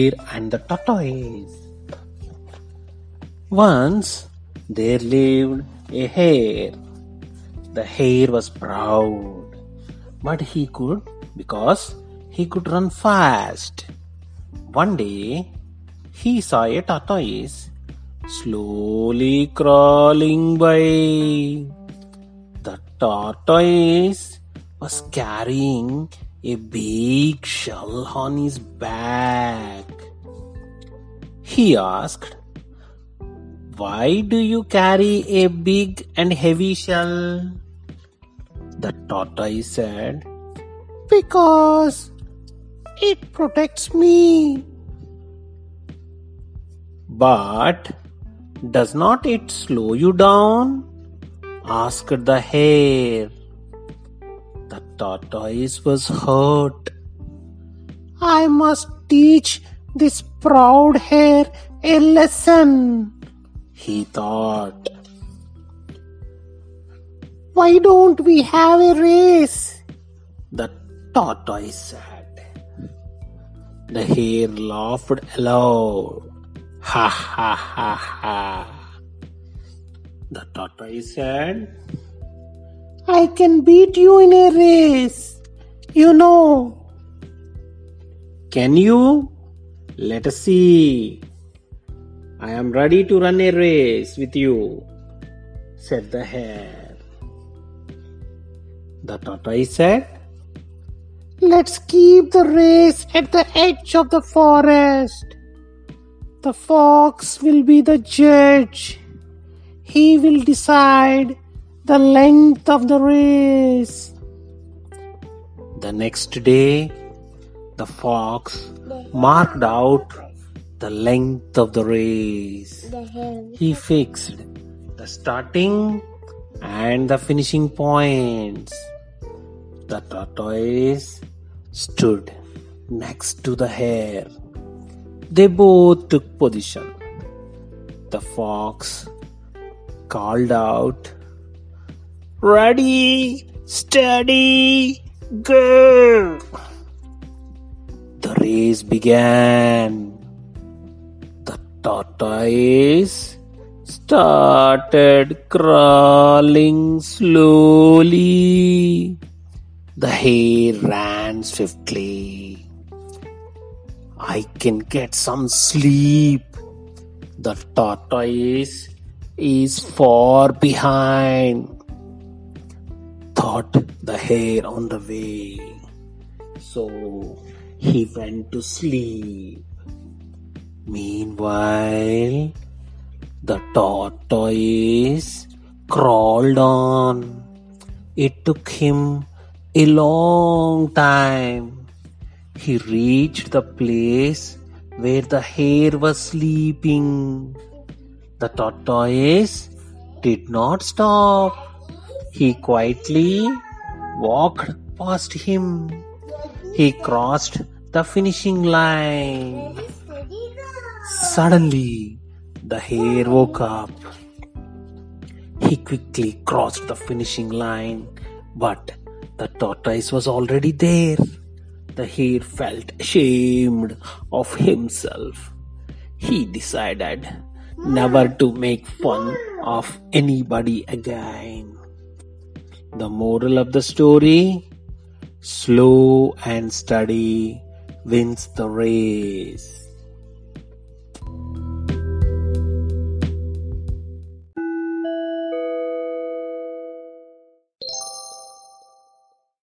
Hare and the tortoise. Once there lived a hare. The hare was proud, but he could because he could run fast. One day he saw a tortoise slowly crawling by. The tortoise was carrying a big shell on his back. He asked, Why do you carry a big and heavy shell? The tortoise said, Because it protects me. But does not it slow you down? asked the hare. Tortoise was hurt. I must teach this proud hare a lesson, he thought. Why don't we have a race? The tortoise said. The hare laughed aloud. Ha ha ha ha. The tortoise said, I can beat you in a race, you know. Can you? Let us see. I am ready to run a race with you, said the hare. The tortoise said, Let's keep the race at the edge of the forest. The fox will be the judge. He will decide the length of the race. The next day, the fox marked out the length of the race. He fixed the starting and the finishing points. The tortoise stood next to the hare. They both took position. The fox called out, Ready, steady, go! The race began. The tortoise started crawling slowly. The hare ran swiftly. I can get some sleep. The tortoise is far behind, the hare on the way. So he went to sleep. Meanwhile, the tortoise crawled on. It took him a long time. He reached the place where the hare was sleeping. The tortoise did not stop. He quietly walked past him. He crossed the finishing line. Suddenly, the hare woke up. He quickly crossed the finishing line, but the tortoise was already there. The hare felt ashamed of himself. He decided never to make fun of anybody again. The moral of the story slow and steady wins the race.